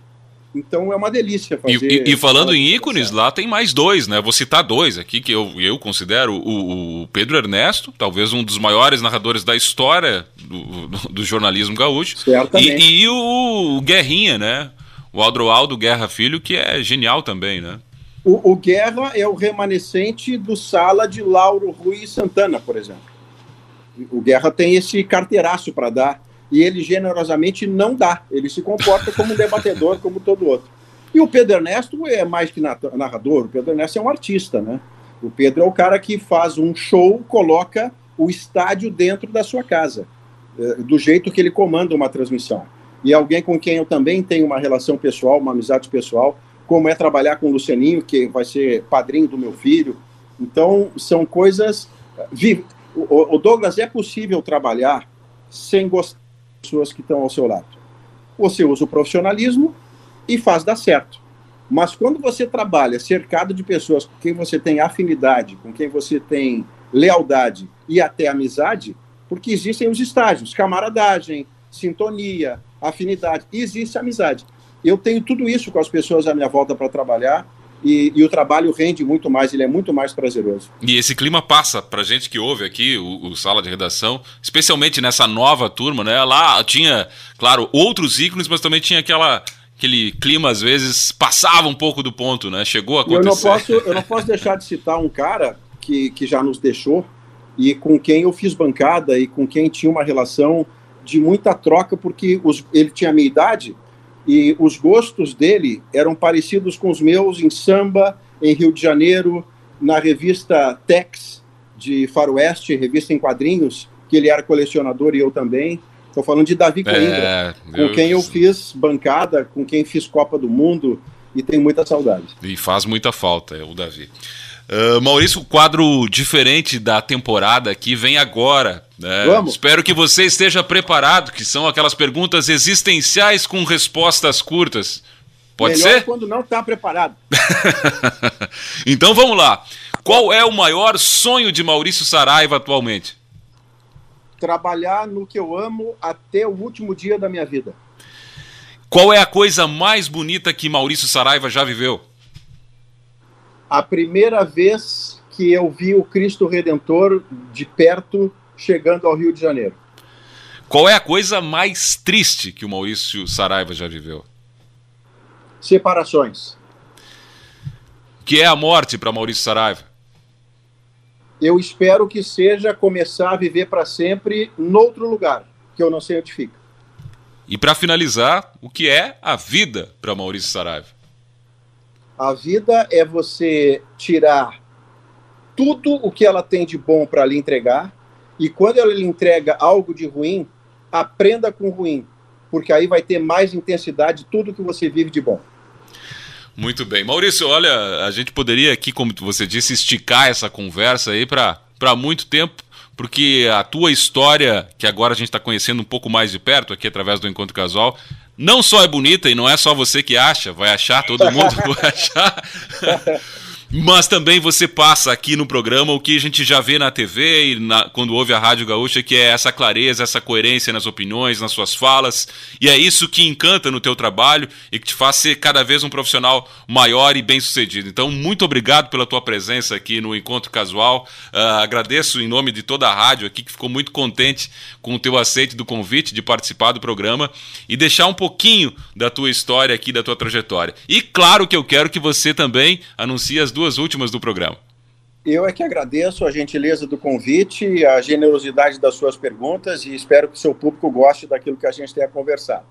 Então é uma delícia fazer. E, e, falando em ícones, lá tem mais dois, né? Vou citar dois aqui que eu, eu considero o, o Pedro Ernesto, talvez um dos maiores narradores da história do, do, jornalismo gaúcho. Certamente. E, e o, o Guerrinha, né? O Aldroaldo Guerra Filho, que é genial também, né? O, o, Guerra é o remanescente do Sala de Lauro Rui Santana, por exemplo. O Guerra tem esse carteiraço para dar e ele generosamente não dá. Ele se comporta como um debatedor, como todo outro. E o Pedro Ernesto é mais que narrador, o Pedro Ernesto é um artista, né? O Pedro é o cara que faz um show, coloca o estádio dentro da sua casa, é, do jeito que ele comanda uma transmissão. E alguém com quem eu também tenho uma relação pessoal, uma amizade pessoal, como é trabalhar com o Lucianinho, que vai ser padrinho do meu filho. Então, são coisas. O Douglas, é possível trabalhar sem gostar pessoas que estão ao seu lado. Você usa o profissionalismo e faz dar certo. Mas quando você trabalha cercado de pessoas com quem você tem afinidade, com quem você tem lealdade e até amizade, porque existem os estágios, camaradagem, sintonia, afinidade, existe amizade. Eu tenho tudo isso com as pessoas à minha volta para trabalhar e, e, o trabalho rende muito mais, ele é muito mais prazeroso. E esse clima passa para gente que ouve aqui o, o, Sala de Redação, especialmente nessa nova turma, né? Lá tinha, claro, outros ícones, mas também tinha aquela aquele clima às vezes passava um pouco do ponto, né? Chegou a acontecer. Eu não posso, eu não posso deixar de citar um cara que, que já nos deixou e com quem eu fiz bancada e com quem tinha uma relação de muita troca, porque os, ele tinha a minha idade e os gostos dele eram parecidos com os meus em samba, em Rio de Janeiro, na revista Tex de Faroeste, revista em quadrinhos, que ele era colecionador e eu também. Estou falando de Davi Coimbra, é, com quem eu fiz bancada, com quem fiz Copa do Mundo e tenho muita saudade. E faz muita falta, é o Davi. Uh, Maurício, o quadro diferente da temporada aqui vem agora. Né? Vamos. Espero que você esteja preparado, que são aquelas perguntas existenciais com respostas curtas. Pode Melhor ser? quando não está preparado. então vamos lá. Qual é o maior sonho de Maurício Saraiva atualmente? Trabalhar no que eu amo até o último dia da minha vida. Qual é a coisa mais bonita que Maurício Saraiva já viveu? A primeira vez que eu vi o Cristo Redentor de perto chegando ao Rio de Janeiro. Qual é a coisa mais triste que o Maurício Saraiva já viveu? Separações. Que é a morte para Maurício Saraiva? Eu espero que seja começar a viver para sempre noutro lugar, que eu não sei onde fica. E para finalizar, o que é a vida para Maurício Saraiva? A vida é você tirar tudo o que ela tem de bom para lhe entregar, e quando ela lhe entrega algo de ruim, aprenda com o ruim, porque aí vai ter mais intensidade tudo que você vive de bom. Muito bem. Maurício, olha, a gente poderia aqui, como você disse, esticar essa conversa aí para muito tempo, porque a tua história, que agora a gente está conhecendo um pouco mais de perto aqui através do Encontro Casual, não só é bonita e não é só você que acha, vai achar, todo mundo vai achar. Mas também você passa aqui no programa o que a gente já vê na TV e na, quando ouve a Rádio Gaúcha, que é essa clareza, essa coerência nas opiniões, nas suas falas. E é isso que encanta no teu trabalho e que te faz ser cada vez um profissional maior e bem sucedido. Então, muito obrigado pela tua presença aqui no Encontro Casual. Uh, agradeço em nome de toda a rádio aqui, que ficou muito contente com o teu aceite do convite de participar do programa e deixar um pouquinho da tua história aqui, da tua trajetória. E claro que eu quero que você também anuncie as duas últimas do programa. Eu é que agradeço a gentileza do convite, a generosidade das suas perguntas e espero que o seu público goste daquilo que a gente tenha conversado.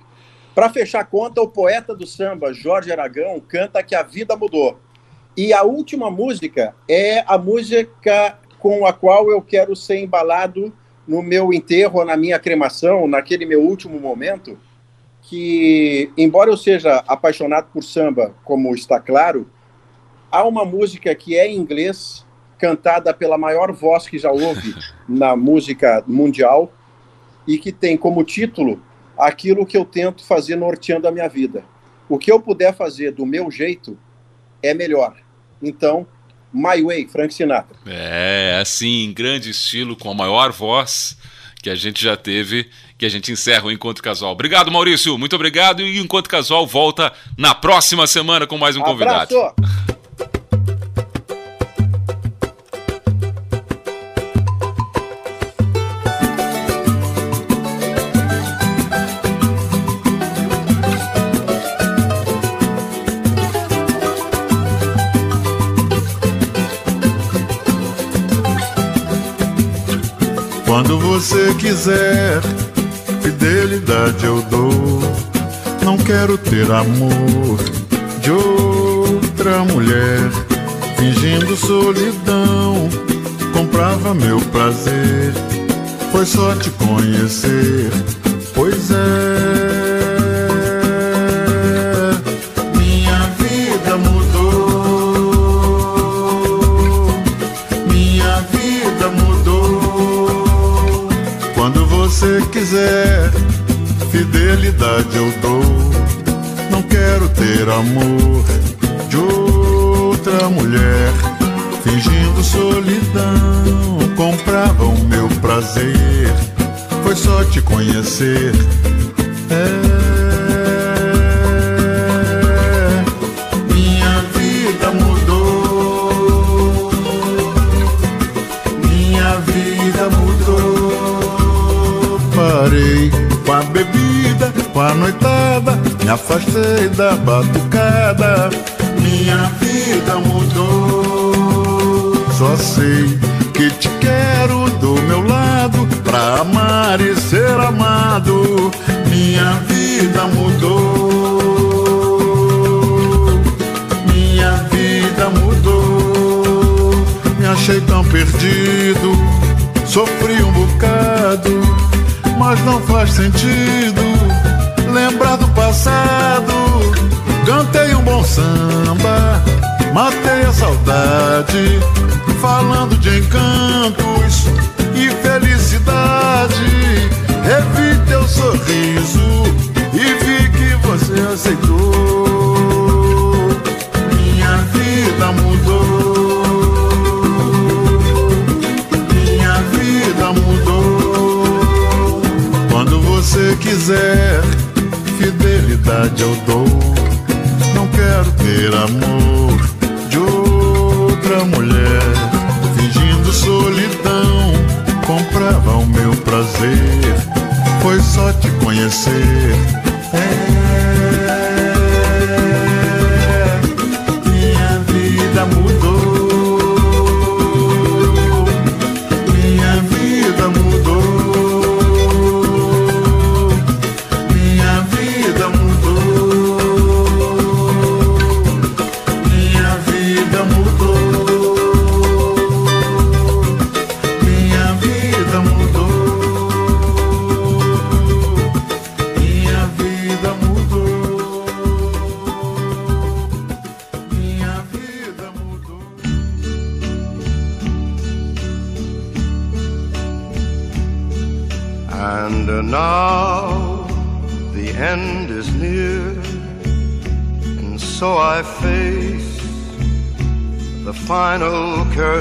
Para fechar a conta, o poeta do samba, Jorge Aragão, canta que a vida mudou. E a última música é a música com a qual eu quero ser embalado no meu enterro, na minha cremação, naquele meu último momento, que, embora eu seja apaixonado por samba, como está claro, há uma música que é em inglês, cantada pela maior voz que já houve na música mundial, e que tem como título aquilo que eu tento fazer norteando a minha vida. O que eu puder fazer do meu jeito é melhor. Então, My Way, Frank Sinatra. É, assim, em grande estilo, com a maior voz que a gente já teve, que a gente encerra o Encontro Casual. Obrigado, Maurício, muito obrigado. E o Encontro Casual volta na próxima semana com mais um convidado. Quando você quiser, fidelidade eu dou. Não quero ter amor de outra mulher, fingindo solidão. Comprava meu prazer, foi só te conhecer. Pois é. Você quiser, fidelidade eu dou. Não quero ter amor de outra mulher, fingindo solidão. Comprava o meu prazer, foi só te conhecer. Com a noitada. Me afastei da batucada. Minha vida mudou. Só sei que te quero do meu lado. Pra amar e ser amado. Minha vida mudou. Minha vida mudou. Me achei tão perdido, sofri um bocado, mas não faz sentido lembrar do passado. Cantei um bom samba, matei a saudade, falando de encantos e felicidade. Revi teu sorriso e vi que você aceitou. Minha vida mudou. Minha vida mudou. Quando você quiser, fidelidade eu dou. Não quero ter amor de outra mulher, fingindo solidão. Comprava o meu prazer, foi só te conhecer. É.